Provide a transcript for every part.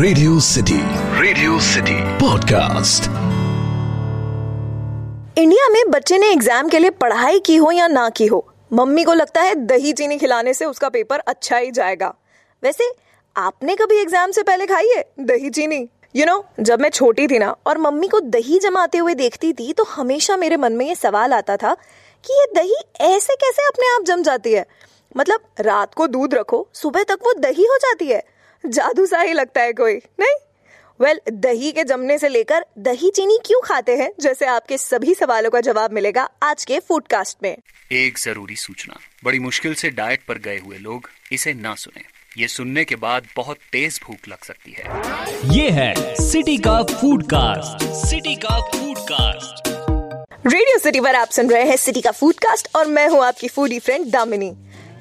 Radio city radio city podcast India में बच्चे ने एग्ज़ाम के लिए पढ़ाई की हो या ना की हो मम्मी को लगता है दही चीनी खिलाने से उसका पेपर अच्छा ही जाएगा। वैसे आपने कभी एग्ज़ाम से पहले खाई है दही चीनी? यू you नो know, जब मैं छोटी थी ना और मम्मी को दही जमाते हुए देखती थी तो हमेशा मेरे मन में ये सवाल आता था कि ये दही ऐसे कैसे अपने आप जम जाती है? मतलब रात को दूध रखो सुबह तक वो दही हो जाती है। जादू सा ही लगता है कोई नहीं? वेल well, दही के जमने से लेकर दही चीनी क्यों खाते हैं जैसे आपके सभी सवालों का जवाब मिलेगा आज के फूडकास्ट में। एक ज़रूरी सूचना बड़ी मुश्किल से डाइट पर गए हुए लोग इसे ना सुने। ये सुनने के बाद बहुत तेज भूख लग सकती है। ये है सिटी का फ़ूड कास्ट सिटी का फ़ूड कास्ट रेडियो सिटी पर आप सुन रहे हैं सिटी का फ़ूड कास्ट और मैं हूँ आपकी फूडी फ्रेंड दामिनी।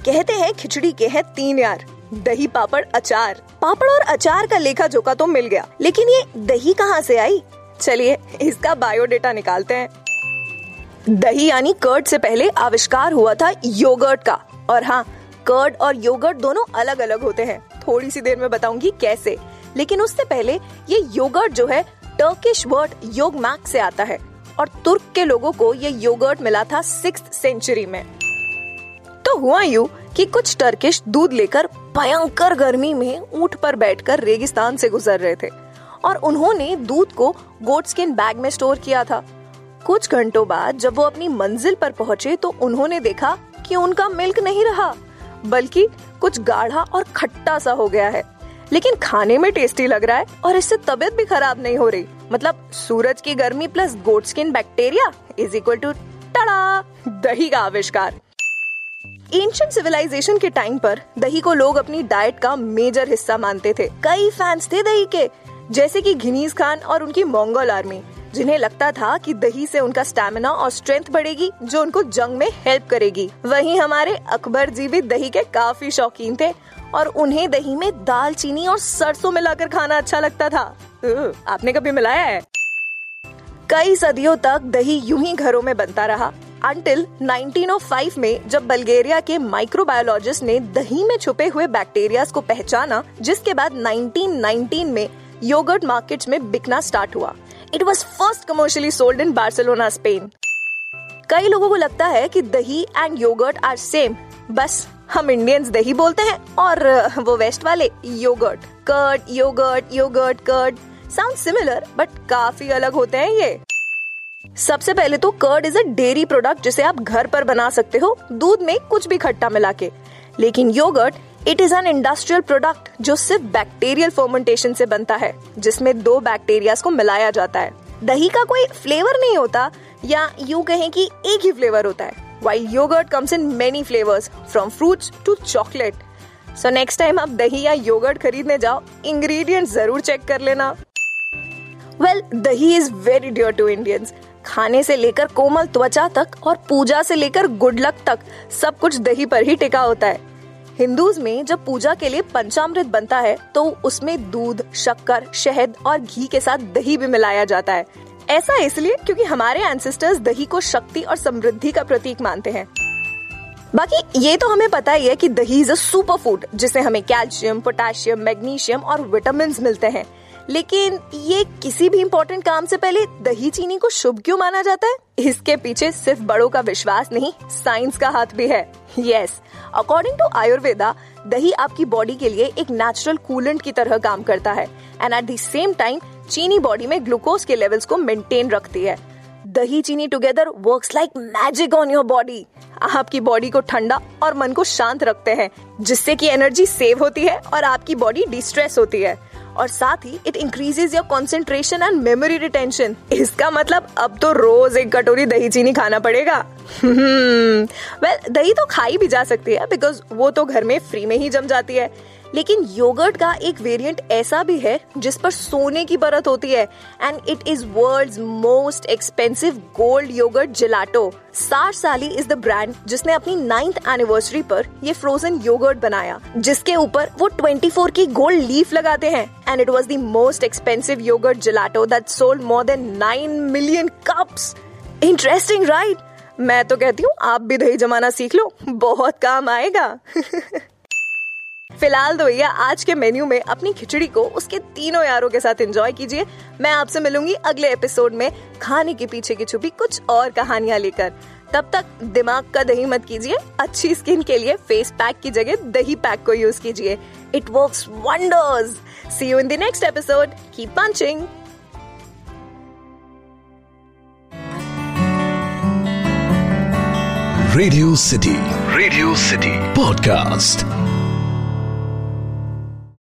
कहते हैं खिचड़ी के हैं तीन यार। दही पापड़ अचार। पापड़ और अचार का लेखा जोखा तो मिल गया। लेकिन ये दही कहाँ से आई? चलिए, इसका बायोडेटा निकालते हैं। दही यानी कर्ड से पहले आविष्कार हुआ था योगर्ट का। और हाँ कर्ड और योगर्ट दोनों अलग अलग होते हैं। थोड़ी सी देर में बताऊँगी कैसे। लेकिन उससे पहले ये योगर्ट जो है टर्किश वर्ड योग मैक से आता है। और तुर्क के लोगों को ये योगर्ट मिला था सिक्स सेंचुरी में। तो हुआ यूँ कि कुछ टर्किश दूध लेकर भयंकर गर्मी में ऊँट पर बैठकर रेगिस्तान से गुजर रहे थे और उन्होंने दूध को गोट स्किन बैग में स्टोर किया था। कुछ घंटों बाद जब वो अपनी मंजिल पर पहुँचे तो उन्होंने देखा कि उनका मिल्क नहीं रहा, बल्कि कुछ गाढ़ा और खट्टा सा हो गया है। लेकिन खाने में टेस्टी लग रहा है और इससे तबीयत भी खराब नहीं हो रही। मतलब सूरज की गर्मी plus goat skin bacteria is equal to टड़ा दही का आविष्कार। एंशियंट सिविलाइजेशन के टाइम पर दही को लोग अपनी डाइट का मेजर हिस्सा मानते थे। कई फैंस थे दही के, जैसे कि घिनीज खान और उनकी मंगोल आर्मी जिन्हें लगता था कि दही से उनका स्टेमिना और स्ट्रेंथ बढ़ेगी, जो उनको जंग में हेल्प करेगी। वहीं हमारे अकबर जी भी दही के काफ़ी शौकीन थे और उन्हें दही में दाल, चीनी और सरसों मिलाकर खाना अच्छा लगता था। आपने कभी मिलाया है? कई सदियों तक दही यूँ ही घरों में बनता रहा। अंटिल 1905 में, जब बल्गेरिया के माइक्रोबायोलॉजिस्ट ने दही में छुपे हुए बैक्टीरिया को पहचाना, जिसके बाद 1919 में योगर्ट मार्केट्स में बिकना स्टार्ट हुआ। It was first commercially sold in Barcelona Spain कई लोगों को लगता है कि दही एंड योगर्ट आर सेम बस हम इंडियंस दही बोलते हैं और वो वेस्ट वाले yoghurt curd yoghurt yoghurt curd sound similar but काफ़ी अलग होते हैं ये। सबसे पहले तो curd is a dairy product जिसे आप घर पर बना सकते हो, दूध में कुछ भी खट्टा मिला के। लेकिन yoghurt it is an industrial product जो सिर्फ़ बैक्टीरियल फर्मेंटेशन से बनता है, जिसमें दो बैक्टीरिया को मिलाया जाता है। दही का कोई फ्लेवर नहीं होता, या यूँ कहें कि एक ही फ्लेवर होता है। While yoghurt comes in many flavours from fruits to chocolate so next time आप दही या योगर्ट खरीदने जाओ इंग्रेडिएंट्स ज़रूर चेक कर लेना। Well dahi is very dear to Indians खाने से लेकर कोमल त्वचा तक और पूजा से लेकर गुड लक तक सब कुछ दही पर ही टिका होता है। हिंदूज में जब पूजा के लिए पंचामृत बनता है तो उसमें दूध, शक्कर, शहद और घी के साथ दही भी मिलाया जाता है। ऐसा इसलिए क्योंकि हमारे एंसेस्टर्स दही को शक्ति और समृद्धि का प्रतीक मानते हैं। बाकी ये तो हमें पता ही है कि दही इज़ अ सुपर फ़ूड जिसे हमें कैल्शियम पोटेशियम मैग्नीशियम और विटामिन मिलते हैं। लेकिन ये किसी भी इम्पोर्टेंट काम से पहले दही चीनी को शुभ क्यों माना जाता है? इसके पीछे सिर्फ़ बड़ों का विश्वास नहीं साइंस का हाथ भी है। यस अकॉर्डिंग टू आयुर्वेदा दही आपकी बॉडी के लिए एक नेचुरल कूलेंट की तरह काम करता है। And at the same time चीनी बॉडी में ग्लूकोज के लेवल्स को मेंटेन रखती है। Dahi chini together works like magic on your body आपकी बॉडी को ठंडा और मन को शांत रखते हैं, जिससे कि एनर्जी सेव होती है और आपकी बॉडी डिस्ट्रेस होती है। और साथ ही it increases your concentration and memory retention इसका मतलब अब तो रोज एक कटोरी दही चीनी खाना पड़ेगा। वेल well, दही तो खाई भी जा सकती है बिकॉज़ वो तो घर में फ्री में ही जम जाती है। लेकिन योगर्ट का एक वेरिएंट ऐसा भी है, जिस पर सोने की परत होती है। And it is world most expensive gold yoghurt gelato सार साली इज़ द ब्रांड जिसने अपनी नाइन्थ एनिवर्सरी पर ये फ्रोजन योगर्ट बनाया, जिसके ऊपर वो 24 की गोल्ड लीफ लगाते हैं। And it was the most expensive yoghurt gelato that sold more than nine million cups interesting right मैं तो कहती हूँ, आप भी दही जमाना सीख लो, बहुत काम आएगा। फ़िलहाल तो भैया आज के मेन्यू में अपनी खिचड़ी को उसके तीनों यारों के साथ एंजॉय कीजिए। मैं आपसे मिलूँगी अगले एपिसोड में खाने के पीछे की छुपी कुछ और कहानियाँ लेकर। तब तक दिमाग का दही मत कीजिए अच्छी स्किन के लिए फेस पैक की जगह दही पैक को यूज़ कीजिए। It works wonders see you in the next episode keep punching radio city radio city podcast